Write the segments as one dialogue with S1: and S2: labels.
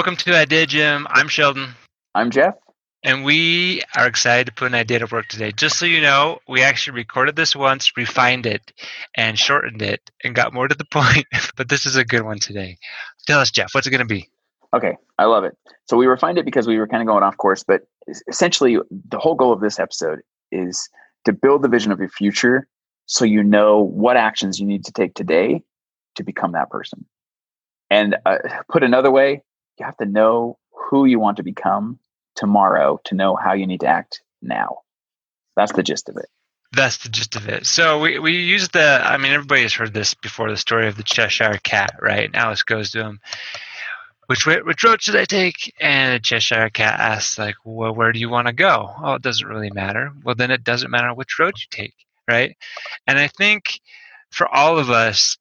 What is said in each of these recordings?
S1: Welcome to Idea Gym. I'm Sheldon.
S2: I'm Jeff.
S1: And we are excited to put an idea to work today. Just so you know, we actually recorded this once, refined it, and shortened it, and got more to the point. but this is a good one today. Tell us, Jeff, what's it going to be?
S2: Okay, I love it. So we refined it because we were kind of going off course, but essentially, the whole goal of this episode is to build the vision of your future so you know what actions you need to take today to become that person. And uh, put another way, you have to know who you want to become tomorrow to know how you need to act now. That's the gist of it.
S1: That's the gist of it. So we, we use the, I mean, everybody has heard this before the story of the Cheshire Cat, right? And Alice goes to him, which which road should I take? And the Cheshire Cat asks, like, well, where do you want to go? Oh, it doesn't really matter. Well, then it doesn't matter which road you take, right? And I think for all of us,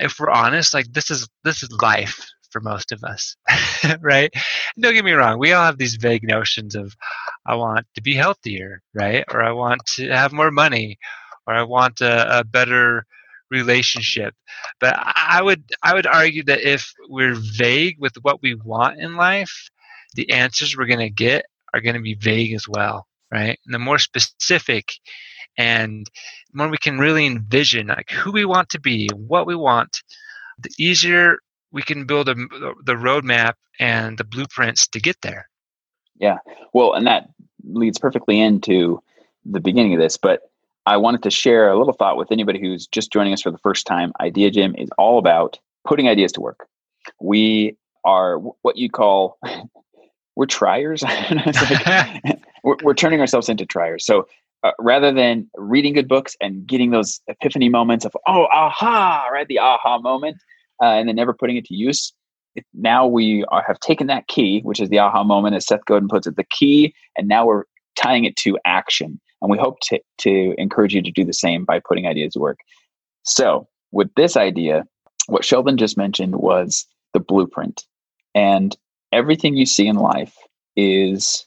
S1: if we're honest, like this is this is life, for most of us, right? Don't get me wrong, we all have these vague notions of I want to be healthier, right? Or I want to have more money, or I want a, a better relationship. But I would I would argue that if we're vague with what we want in life, the answers we're going to get are going to be vague as well, right? And the more specific and more we can really envision like who we want to be, what we want, the easier we can build a, the roadmap and the blueprints to get there.
S2: Yeah. Well, and that leads perfectly into the beginning of this, but I wanted to share a little thought with anybody who's just joining us for the first time. Idea Gym is all about putting ideas to work. We are what you call we're triers. like, we're, we're, turning ourselves into triers. So uh, rather than reading good books and getting those epiphany moments of oh aha right the aha moment uh, and then never putting it to use. now we are, have taken that key, which is the aha moment, as Seth Godin puts it, the key, and now we're tying it to action. And we hope to, to encourage you to do the same by putting ideas to work. So, with this idea, what Sheldon just mentioned was the blueprint. And everything you see in life is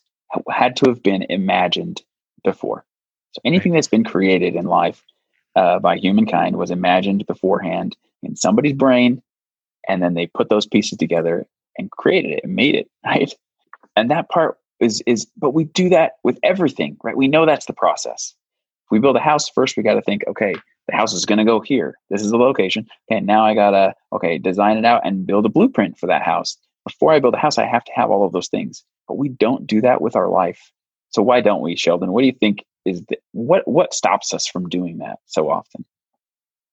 S2: had to have been imagined before. So anything that's been created in life uh, by humankind was imagined beforehand in somebody's brain and then they put those pieces together and created it and made it right? And that part is is but we do that with everything right? We know that's the process. If we build a house first we got to think okay the house is going to go here. This is the location. Okay now i gotta okay design it out and build a blueprint for that house. Before i build a house i have to have all of those things. But we don't do that with our life. So why don't we sheldon? What do you think is the, what what stops us from doing that so often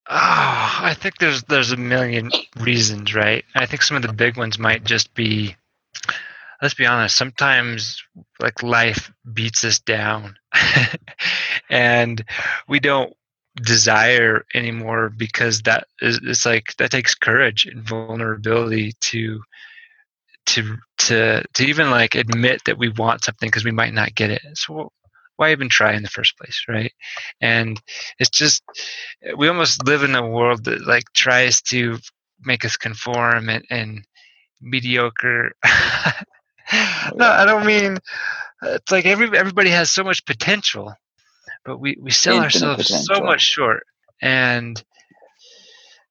S1: Oh, I think there's there's a million reasons, right? I think some of the big ones might just be let's be honest, sometimes like life beats us down and we don't desire anymore because that is it's like that takes courage and vulnerability to to to to even like admit that we want something because we might not get it. So why even try in the first place right? And it's just we almost live in a world that like tries to make us conform and, and mediocre. No i don't mean it's like every everybody has so much potential but we we sell Infinite ourselves potential. so much short. And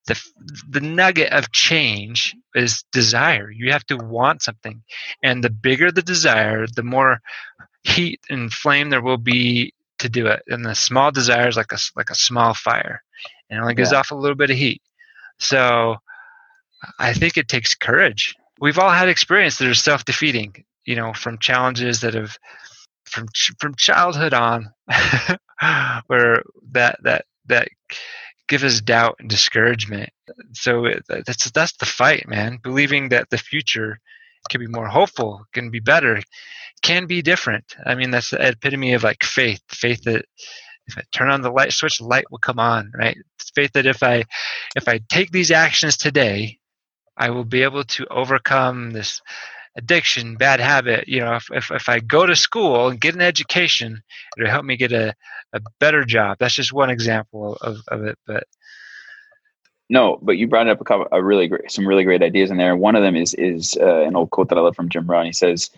S1: the the nugget of change is desire. You have to want something. And the bigger the desire the more heat and flame there will be to do it. And the small desire is like a like a small fire, and it only gives yeah. off a little bit of heat. So I think it takes courage. We've all had experience that are self defeating. You know, from challenges that have from from childhood on, where that that that give us doubt and discouragement. So that's that's the fight, man. Believing that the future can be more hopeful, can be better, can be different. I mean, that's the epitome of like faith. Faith that if I turn on the light switch, light will come on, right? It's faith that if I if I take these actions today, I will be able to overcome this addiction, bad habit. You know, if, if, if I go to school and get an education, it'll help me get a, a better job. That's just one example of, of it. But
S2: no, but you brought up a couple, a really great, some really great ideas in there. One of them is is uh, an old quote that I love from Jim Brown. He says,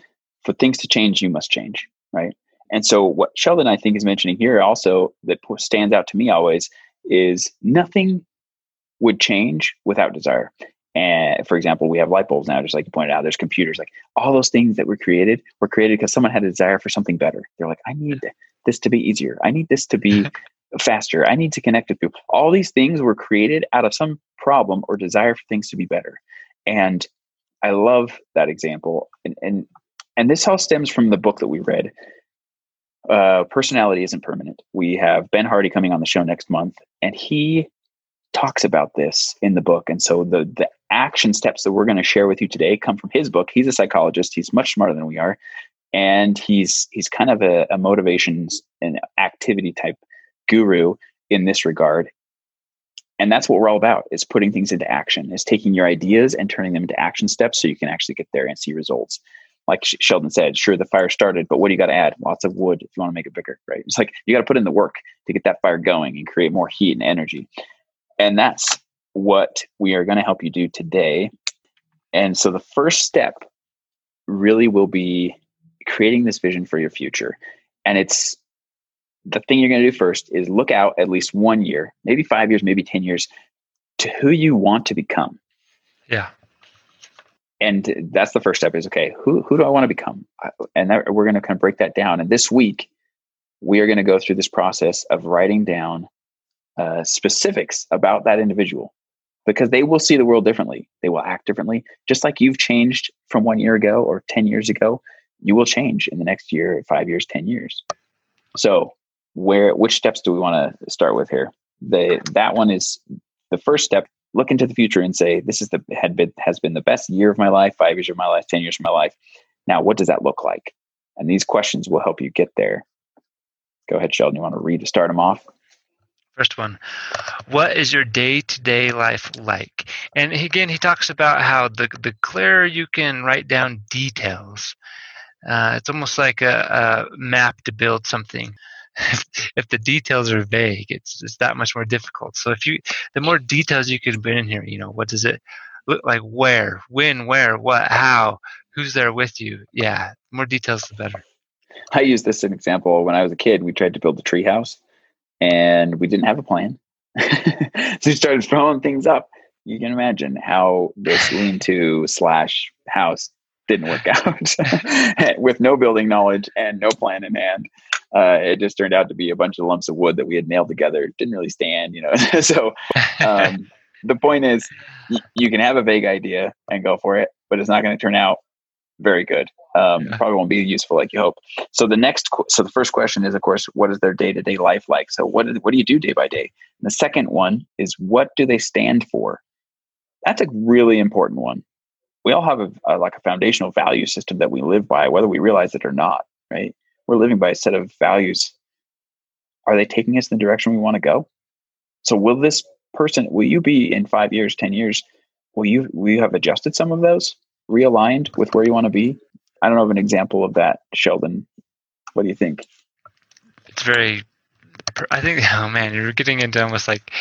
S2: "For things to change, you must change." Right. And so, what Sheldon I think is mentioning here also that stands out to me always is nothing would change without desire. And for example, we have light bulbs now, just like you pointed out. There's computers, like all those things that were created were created because someone had a desire for something better. They're like, I need this to be easier. I need this to be faster. I need to connect with people. All these things were created out of some problem or desire for things to be better. And I love that example. And and, and this all stems from the book that we read. Uh, personality isn't permanent. We have Ben Hardy coming on the show next month, and he talks about this in the book. And so the the action steps that we're going to share with you today come from his book. He's a psychologist. He's much smarter than we are, and he's he's kind of a, a motivations and activity type guru in this regard. And that's what we're all about is putting things into action, is taking your ideas and turning them into action steps so you can actually get there and see results. Like Sheldon said, sure, the fire started, but what do you got to add? Lots of wood if you want to make it bigger, right? It's like you got to put in the work to get that fire going and create more heat and energy. And that's what we are going to help you do today. And so the first step really will be creating this vision for your future. And it's the thing you're going to do first is look out at least one year, maybe five years, maybe 10 years to who you want to become.
S1: Yeah.
S2: And that's the first step is okay, who, who do I want to become? And that, we're going to kind of break that down. And this week, we are going to go through this process of writing down uh, specifics about that individual because they will see the world differently. They will act differently. Just like you've changed from one year ago or 10 years ago, you will change in the next year, five years, 10 years. So, where which steps do we want to start with here? The that one is the first step. Look into the future and say, this is the had been has been the best year of my life, five years of my life, 10 years of my life. Now, what does that look like? And these questions will help you get there. Go ahead, Sheldon. You want to read to start them off?
S1: First one, what is your day to day life like? And again, he talks about how the, the clearer you can write down details, uh, it's almost like a, a, map to build something. If, if the details are vague, it's just that much more difficult. So if you, the more details you can put in here, you know, what does it look like? Where, when, where, what, how, who's there with you? Yeah, more details the better.
S2: I use this as an example. When I was a kid, we tried to build a tree house and we didn't have a plan. so we started throwing things up. You can imagine how this lean to slash house didn't work out with no building knowledge and no plan in hand. Uh, it just turned out to be a bunch of lumps of wood that we had nailed together. It didn't really stand, you know. so um, the point is, y- you can have a vague idea and go for it, but it's not going to turn out very good. Um, yeah. Probably won't be useful like you hope. So the next, so the first question is, of course, what is their day to day life like? So what what do you do day by day? And the second one is, what do they stand for? That's a really important one. We all have a, a, like a foundational value system that we live by, whether we realize it or not. Right? We're living by a set of values. Are they taking us in the direction we want to go? So will this person? Will you be in five years, ten years? Will you will you have adjusted some of those? realigned with where you want to be? I don't know of an example of that, Sheldon. What do you think?
S1: It's very, I think, oh man, you're getting into almost like,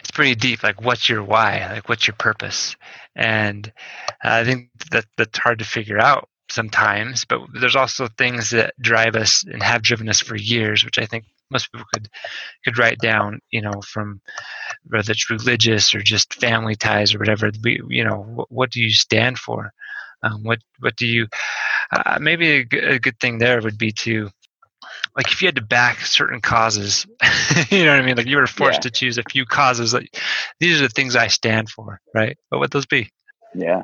S1: it's pretty deep. Like, what's your why? Like, what's your purpose? And I think that that's hard to figure out sometimes, but there's also things that drive us and have driven us for years, which I think most people could could write down you know from whether it's religious or just family ties or whatever we, you know what, what do you stand for um, what what do you? Uh, maybe a, g- a good thing there would be to like if you had to back certain causes you know what i mean like you were forced yeah. to choose a few causes like these are the things i stand for right what would those be
S2: yeah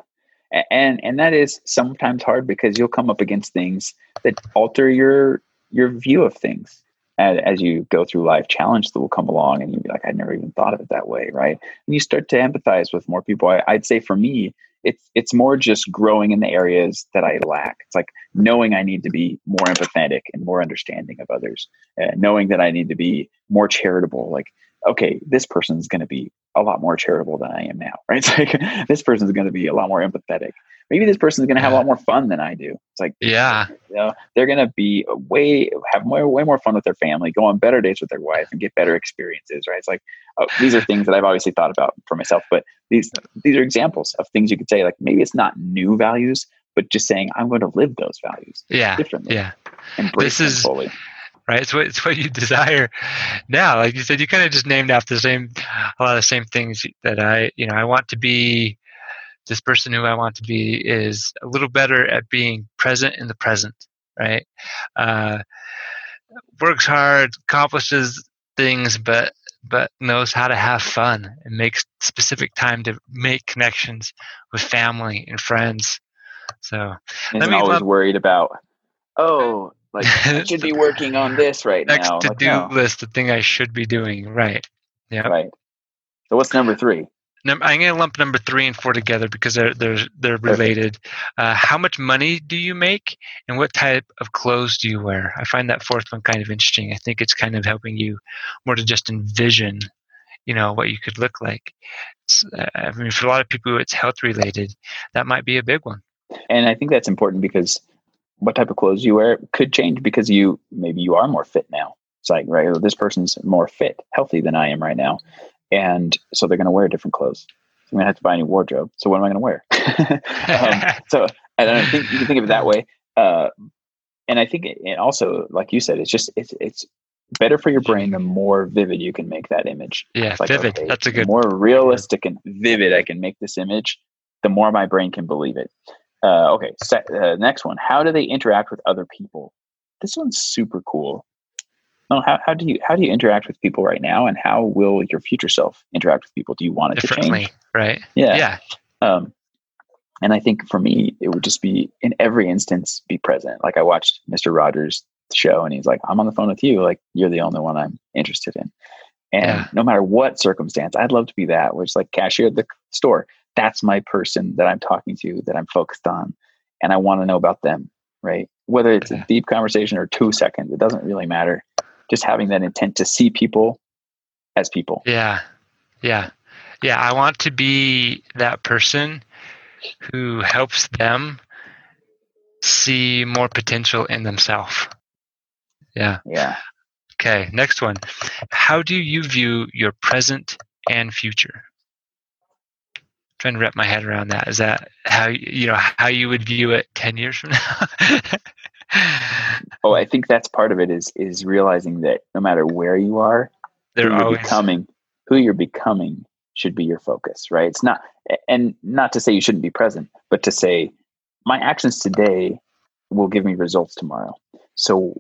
S2: and and that is sometimes hard because you'll come up against things that alter your your view of things as, as you go through life challenges that will come along and you'll be like i never even thought of it that way right and you start to empathize with more people I, i'd say for me it's it's more just growing in the areas that I lack. It's like knowing I need to be more empathetic and more understanding of others, uh, knowing that I need to be more charitable. Like, okay, this person's going to be a lot more charitable than I am now, right? It's like this person's going to be a lot more empathetic maybe this person's going to have a lot more fun than I do. It's like,
S1: yeah,
S2: you know, they're going to be way, have more, way more fun with their family, go on better dates with their wife and get better experiences. Right. It's like, oh, these are things that I've obviously thought about for myself, but these, these are examples of things you could say, like maybe it's not new values, but just saying, I'm going to live those values
S1: yeah,
S2: differently.
S1: Yeah.
S2: Embrace this is, fully
S1: right? It's what it's what you desire now. Like you said, you kind of just named off the same a lot of the same things that I you know I want to be this person who I want to be is a little better at being present in the present, right? Uh, works hard, accomplishes things, but but knows how to have fun and makes specific time to make connections with family and friends. So
S2: isn't always worried about, oh, like I should be working on this right
S1: next
S2: now.
S1: to
S2: Like,
S1: do
S2: no.
S1: list, the thing I should be doing. Right. Yeah.
S2: Right. So what's number three?
S1: I'm going to lump number three and four together because they're they're they're related. Uh, how much money do you make, and what type of clothes do you wear? I find that fourth one kind of interesting. I think it's kind of helping you more to just envision, you know, what you could look like. It's, uh, I mean, for a lot of people, it's health related. That might be a big one.
S2: And I think that's important because what type of clothes you wear could change because you maybe you are more fit now. It's like, right, well, this person's more fit, healthy than I am right now. And so they're going to wear different clothes. So I'm going to have to buy a new wardrobe. So what am I going to wear? um, so I don't think you can think of it that way. Uh, and I think, it, and also, like you said, it's just, it's, it's better for your brain the more vivid you can make that image.
S1: yeah,
S2: like,
S1: vivid.
S2: okay,
S1: That's a
S2: the
S1: good.
S2: more realistic and vivid I can make this image, the more my brain can believe it. Uh, okay, uh, next one. How do they interact with other people? This one's super cool. Oh, how, how do you how do you interact with people right now, and how will your future self interact with people? Do you want it to change?
S1: right?
S2: Yeah.
S1: Yeah.
S2: Um, and I think for me, it would just be in every instance be present. Like I watched Mr. Rogers' show, and he's like, "I'm on the phone with you. Like you're the only one I'm interested in." And
S1: Yeah.
S2: no matter what circumstance, I'd love to be that. Which like cashier at the store. That's my person that I'm talking to, that I'm focused on, and I want to know about them. Right? Whether it's a deep conversation or two seconds, it doesn't really matter. Just having that intent to see people as people.
S1: Yeah. Yeah. Yeah. I want to be that person who helps them see more potential in themselves. Yeah.
S2: Yeah.
S1: Okay. Next one. How do you view your present and future? Trying to wrap my head around that. Is that how you know how you would view it ten years from now?
S2: Oh, I think that's part of it is is realizing that no matter where you are,
S1: They're
S2: who you're
S1: always
S2: becoming who you're becoming should be your focus right it's not and not to say you shouldn't be present but to say my actions today will give me results tomorrow so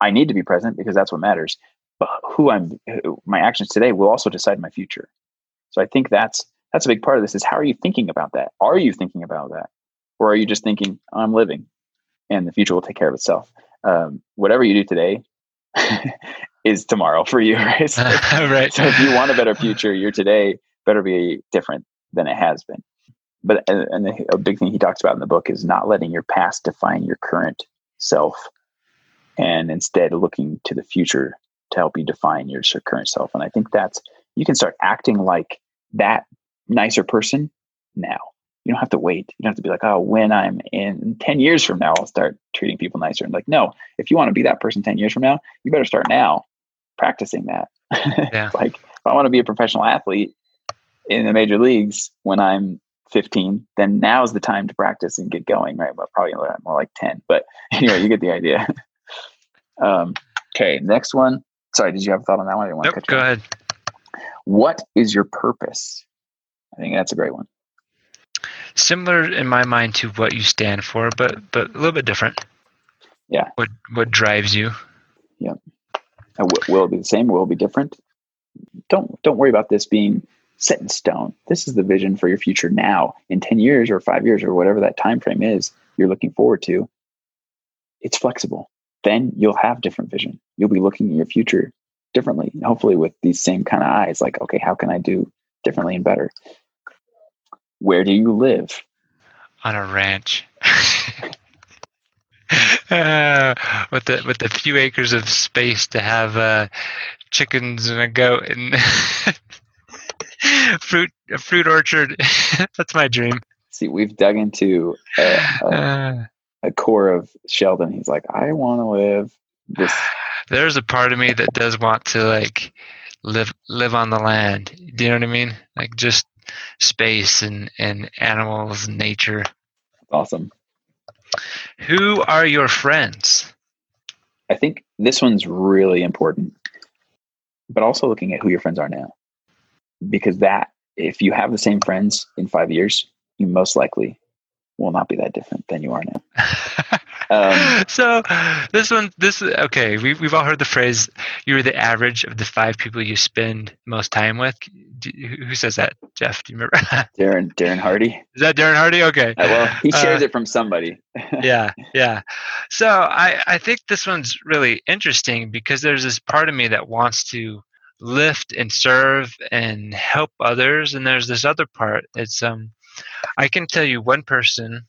S2: i need to be present because that's what matters but who i'm who- my actions today will also decide my future so i think that's that's a big part of this is how are you thinking about that are you thinking about that or are you just thinking i'm living and the future will take care of itself um, whatever you do today is tomorrow for you right So-
S1: right.
S2: so if you want a better future, your today better be different than it has been. But and and the, a big thing he talks about in the book is not letting your past define your current self, and instead looking to the future to help you define your current self. And I think that's you can start acting like that nicer person now. You don't have to wait. You don't have to be like, oh, when I'm in 10 years from now, I'll start treating people nicer. And like, no, if you want to be that person 10 years from now, you better start now practicing that.
S1: Yeah.
S2: like if I want to be a professional athlete in the major leagues when I'm 15, then now's the time to practice and get going, right? But probably more like 10. But anyway, you get the idea. um, okay, next one. Sorry, did you have a thought on that one? I didn't want to
S1: Nope.
S2: cut you
S1: Go ahead.
S2: What is your purpose? I think that's a great one.
S1: Similar in my mind to what you stand for, but but a little bit different.
S2: Yeah.
S1: What what drives you? Yeah.
S2: Uh, w- Will it be the same? Will it be different? Don't don't worry about this being set in stone. This is the vision for your future now. In ten years or five years or whatever that time frame is you're looking forward to, it's flexible. Then you'll have different vision. You'll be looking at your future differently, hopefully with these same kind of eyes. Like, okay, how can I do differently and better? Where do you live?
S1: on a ranch uh, with the with the few acres of space to have uh, chickens and a goat and fruit a fruit orchard. That's my dream.
S2: See, we've dug into a, a,
S1: Uh,
S2: a core of Sheldon. He's like, I want to live this
S1: there's a part of me that does want to like live live on the land. Do you know what I mean? Like just space and and animals and nature.
S2: awesome.
S1: Who are your friends?
S2: I think this one's really important, but also looking at who your friends are now. Because that, if you have the same friends in five years, you most likely will not be that different than you are now. Um,
S1: so this one, this okay. We, we've all heard the phrase "you're the average of the five people you spend most time with." Do, who says that, Jeff? Do you remember?
S2: Darren Darren Hardy.
S1: Is that Darren Hardy? Okay.
S2: Uh, well, he shares uh, it from somebody.
S1: yeah, yeah. So I I think this one's really interesting because there's this part of me that wants to lift and serve and help others, and there's this other part. It's um, I can tell you one person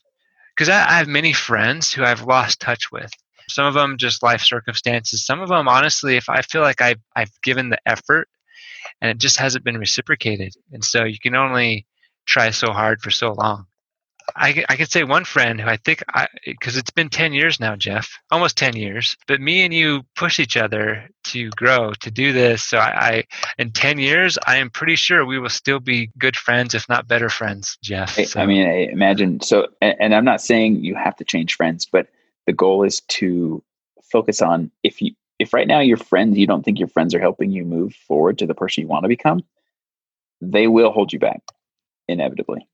S1: because I, I have many friends who I've lost touch with. Some of them just life circumstances. Some of them, honestly, if I feel like I've, I've given the effort and it just hasn't been reciprocated. And so you can only try so hard for so long. I, I can say one friend who I think I because it's been 10 years now, Jeff, almost 10 years. But me and you push each other to grow, to do this. So I, I in 10 years, I am pretty sure we will still be good friends, if not better friends, Jeff.
S2: So. I mean, I imagine so. And, and I'm not saying you have to change friends, but the goal is to focus on if you if right now your friends you don't think your friends are helping you move forward to the person you want to become, they will hold you back inevitably.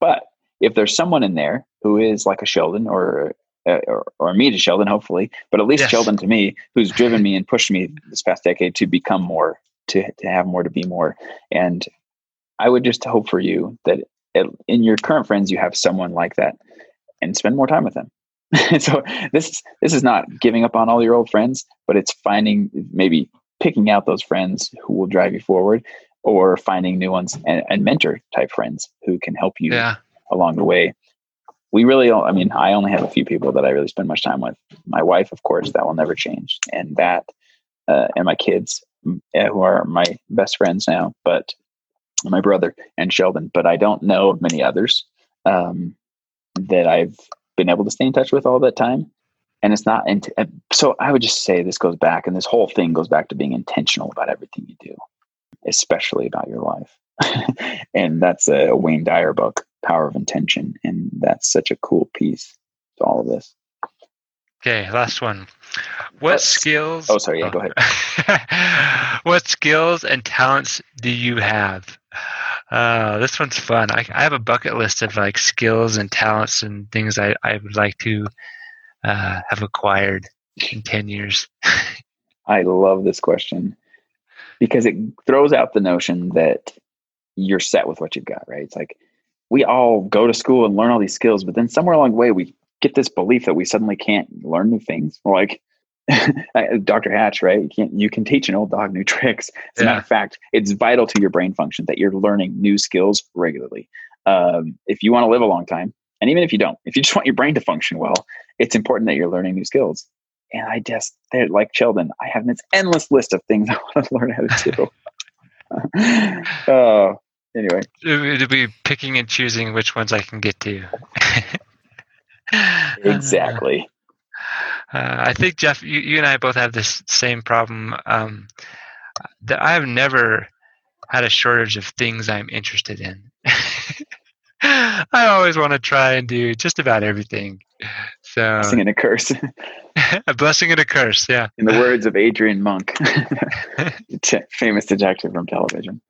S2: But if there's someone in there who is like a Sheldon or uh, or, or me to Sheldon, hopefully, but at least yes. Sheldon to me, who's driven me and pushed me this past decade to become more, to to have more, to be more. And I would just hope for you that it, in your current friends, you have someone like that, and spend more time with them. so this this is not giving up on all your old friends, but it's finding maybe picking out those friends who will drive you forward, or finding new ones and, and mentor type friends who can help you yeah along the way. We really, I mean, I only have a few people that I really spend much time with. My wife, of course, that will never change, and that, uh, and my kids, who are my best friends now, but my brother and Sheldon. But I don't know of many others um, that I've been able to stay in touch with all that time. And it's not, int- so I would just say this goes back, and this whole thing goes back to being intentional about everything you do, especially about your life. and that's a Wayne Dyer book, Power of Intention. And that's such a cool piece to all of this.
S1: Okay, last one. What skills?
S2: Oh, sorry. Yeah, oh. go
S1: ahead. what skills and talents do you have? Uh, this one's fun. I, I, have a bucket list of like skills and talents and things I, I would like to uh, have acquired in 10 years.
S2: I love this question because it throws out the notion that you're set with what you've got, right? It's like we all go to school and learn all these skills, but then somewhere along the way we get this belief that we suddenly can't learn new things. We're like Dr. Hatch, right? You can you can teach an old dog new tricks. As yeah. a matter of fact, it's vital to your brain function that you're learning new skills regularly. Um, if you want to live a long time, and even if you don't, if you just want your brain to function well, it's important that you're learning new skills. And I just, like Sheldon, I have this endless list of things I want to learn how to do. oh, anyway,
S1: it'll be picking and choosing which ones I can get to.
S2: exactly.
S1: Uh, I think Jeff, you, you and I both have this same problem. Um, that I have never had a shortage of things I'm interested in. I always want to try and do just about everything. So
S2: blessing and a curse.
S1: a blessing and a curse, yeah.
S2: In the words of Adrian Monk, famous detective from television.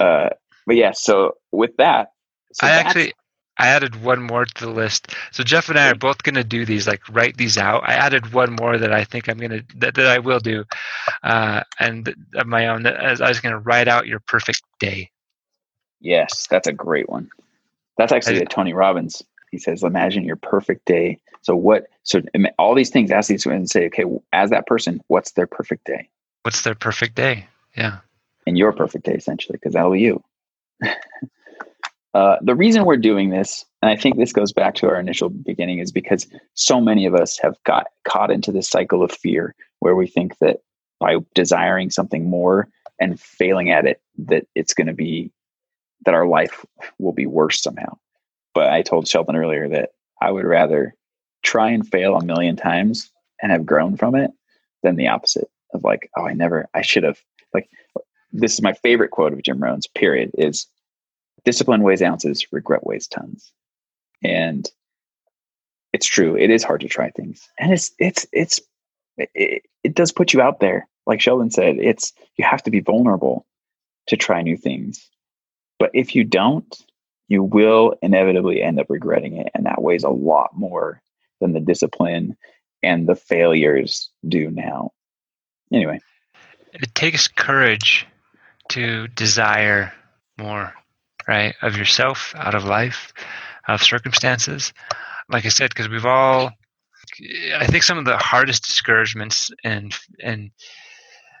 S2: Uh, but yeah, so with that, so
S1: I actually I added one more to the list. So Jeff and I are both going to do these, like write these out. I added one more that I think I'm going to that, that I will do, uh, and of my own. As I was going to write out your perfect day.
S2: Yes, that's a great one. That's actually I, a Tony Robbins. He says, "Imagine your perfect day." So what? So all these things. Ask these and say, "Okay, as that person, what's their perfect day?"
S1: What's their perfect day? Yeah
S2: and your perfect day essentially because that'll be you. Uh, the reason we're doing this and i think this goes back to our initial beginning is because so many of us have got caught into this cycle of fear where we think that by desiring something more and failing at it that it's going to be that our life will be worse somehow. But i told sheldon earlier that i would rather try and fail a million times and have grown from it than the opposite of like oh i never i should have like this is my favorite quote of Jim Rohn's, period, is discipline weighs ounces, regret weighs tons. And it's true. It is hard to try things. And it's, it's, it's, it, it does put you out there. Like Sheldon said, it's, you have to be vulnerable to try new things. But if you don't, you will inevitably end up regretting it. And that weighs a lot more than the discipline and the failures do now. Anyway,
S1: it takes courage to desire more, right? Of yourself, out of life, of circumstances. Like I said, because we've all, I think some of the hardest discouragements and and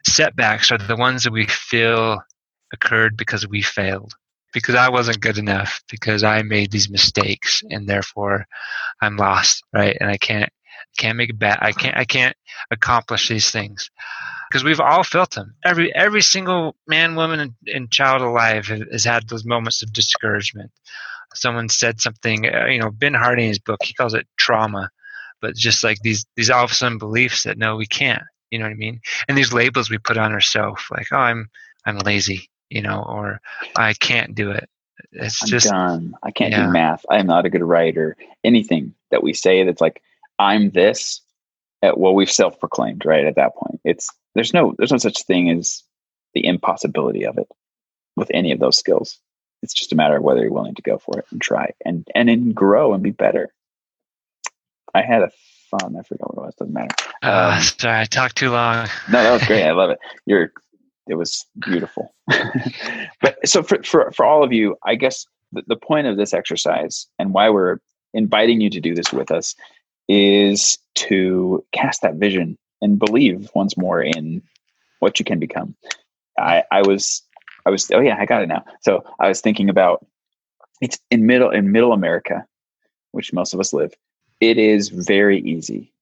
S1: setbacks are the ones that we feel occurred because we failed because I wasn't good enough because I made these mistakes and therefore I'm lost, right? And I can't can't make it back. I can't I can't accomplish these things because we've all felt them. Every every single man, woman, and, and child alive has, had those moments of discouragement. Someone said something, uh, you know, Ben Hardy in his book, he calls it trauma, but just like these these all of a sudden beliefs that no, we can't. You know what I mean? And these labels we put on ourselves, like, oh, I'm I'm lazy, you know, or I can't do it. It's
S2: I'm
S1: just
S2: done. I can't yeah. do math. I am not a good writer. Anything that we say that's like I'm this, at, well, we've self-proclaimed right at that point. It's there's no there's no such thing as the impossibility of it with any of those skills. It's just a matter of whether you're willing to go for it and try and and then grow and be better. I had a fun. I forgot what it was. Doesn't matter.
S1: Uh, um, sorry, I talked too long.
S2: no, that was great. I love it. You're it was beautiful. but so for, for, for all of you, I guess the, the point of this exercise and why we're inviting you to do this with us is to cast that vision and believe once more in what you can become. I, I was I was oh yeah, I got it now. So I was thinking about it's in middle in middle America, which most of us live, it is very easy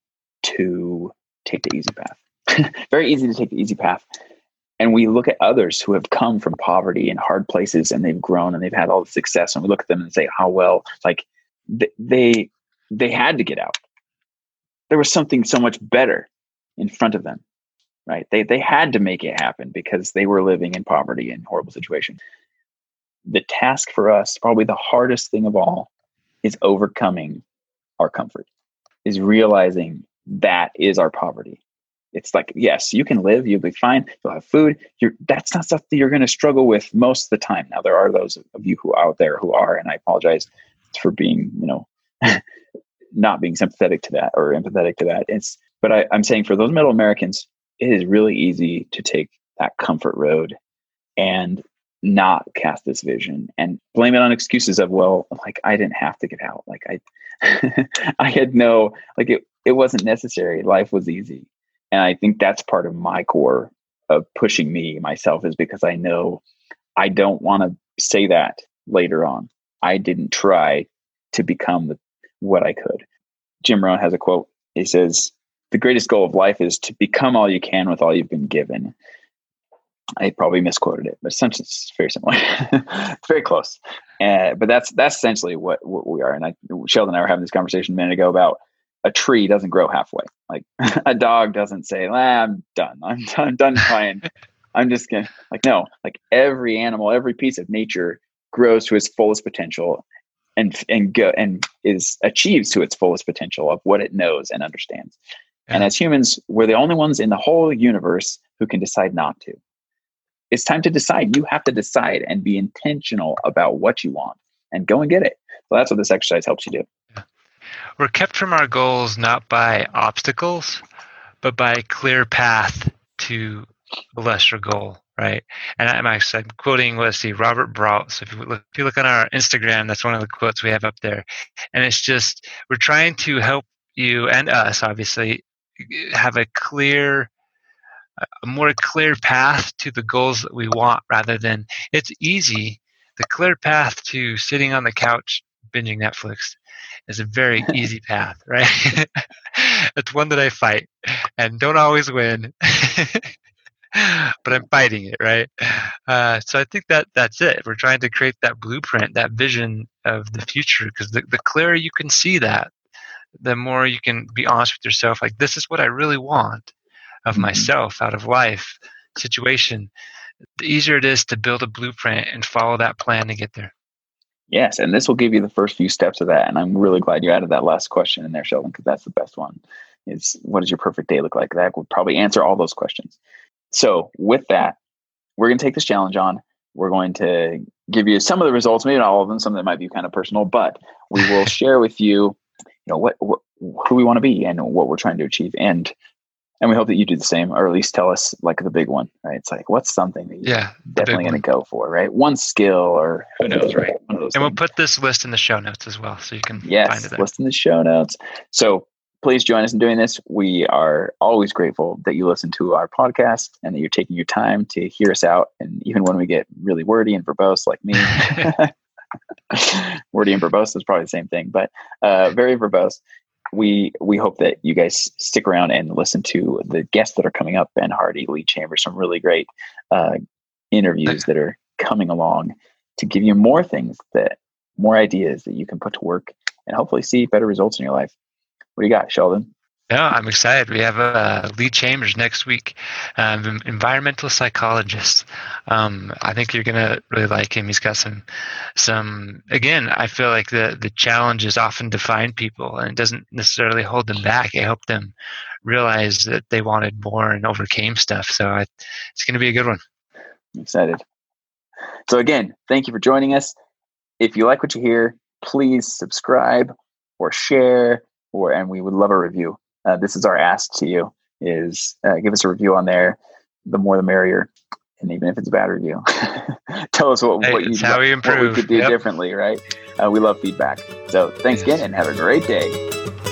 S2: to take the easy path. very easy to take the easy path and we look at others who have come from poverty and hard places and they've grown and they've had all the success and we look at them and say how well like they they had to get out there was something so much better in front of them right? They they had to make it happen because they were living in poverty and horrible situation. The task for us probably the hardest thing of all is overcoming our comfort is realizing that is our poverty. It's like yes you can live you'll be fine you'll have food you're that's not stuff that you're going to struggle with most of the time. Now there are those of you who are out there who are and i apologize for being you know not being sympathetic to that or empathetic to that. It's but I, i'm saying for those middle americans it is really easy to take that comfort road and not cast this vision and blame it on excuses of well like i didn't have to get out. Like i i had no like it it wasn't necessary. Life was easy. And I think that's part of my core of pushing me myself is because I know I don't want to say that later on. I didn't try to become the, what I could. Jim Rohn has a quote. He says, The greatest goal of life is to become all you can with all you've been given. I probably misquoted it, but essentially it's very similar. it's very close. Uh, but that's that's essentially what, what we are. And I, Sheldon and I were having this conversation a minute ago about a tree doesn't grow halfway. Like a dog doesn't say, ah, "I'm done. I'm done. I'm done playing. I'm just gonna." Like no. Like every animal, every piece of nature grows to its fullest potential, and and go and is achieves to its fullest potential of what it knows and understands. Yeah. And as humans, we're the only ones in the whole universe who can decide not to. It's time to decide. You have to decide and be intentional about what you want and go and get it. So that's what this exercise helps you do.
S1: We're kept from our goals not by obstacles, but by a clear path to lesser goal, right? And I'm actually I'm quoting, let's see, Robert Brault. So if you, look, if you look on our Instagram, that's one of the quotes we have up there. And it's just, we're trying to help you and us, obviously, have a clear, a more clear path to the goals that we want rather than it's easy. The clear path to sitting on the couch binging Netflix is a very easy path, right? it's one that I fight and don't always win, but I'm fighting it, right? Uh, so I think that that's it. We're trying to create that blueprint, that vision of the future, because the, the clearer you can see that, the more you can be honest with yourself. Like, this is what I really want of mm-hmm. myself out of life situation. The easier it is to build a blueprint and follow that plan to get there.
S2: Yes, and this will give you the first few steps of that. And I'm really glad you added that last question in there, Sheldon, because that's the best one. Is what does your perfect day look like? That would probably answer all those questions. So with that, we're going to take this challenge on. We're going to give you some of the results, maybe not all of them, some that might be kind of personal, but we will share with you, you know, what, what who we want to be and what we're trying to achieve. And and we hope that you do the same, or at least tell us like the big one, right? It's like what's something that you're
S1: Yeah.
S2: definitely going to go for, right? One skill or who knows, right? One of those
S1: And we'll put this list in the show notes as well, so you can find it there.
S2: list in the show notes. So please join us in doing this. We are always grateful that you listen to our podcast and that you're taking your time to hear us out. And even when we get really wordy and verbose like me, wordy and verbose is probably the same thing, but uh, very verbose. We we hope that you guys stick around and listen to the guests that are coming up. Ben Hardy, Lee Chambers, some really great uh, interviews that are coming along to give you more things that more ideas that you can put to work and hopefully see better results in your life. What do you got, Sheldon?
S1: No, I'm excited. We have uh, Lee Chambers next week, um, environmental psychologist. Um, I think you're gonna really like him. He's got some, some. Again, I feel like the the challenges often define people, and it doesn't necessarily hold them back. It helped them realize that they wanted more and overcame stuff. So I, it's gonna be a good one.
S2: I'm excited. So again, thank you for joining us. If you like what you hear, please subscribe or share, or and we would love a review. Uh, this is our ask to you: is uh, give us a review on there. The more, the merrier. And even if it's a bad review, tell us what,
S1: Hey,
S2: what you
S1: how we
S2: what we could do
S1: Yep.
S2: differently. Right? Uh, we love feedback. So thanks again, and have a great day.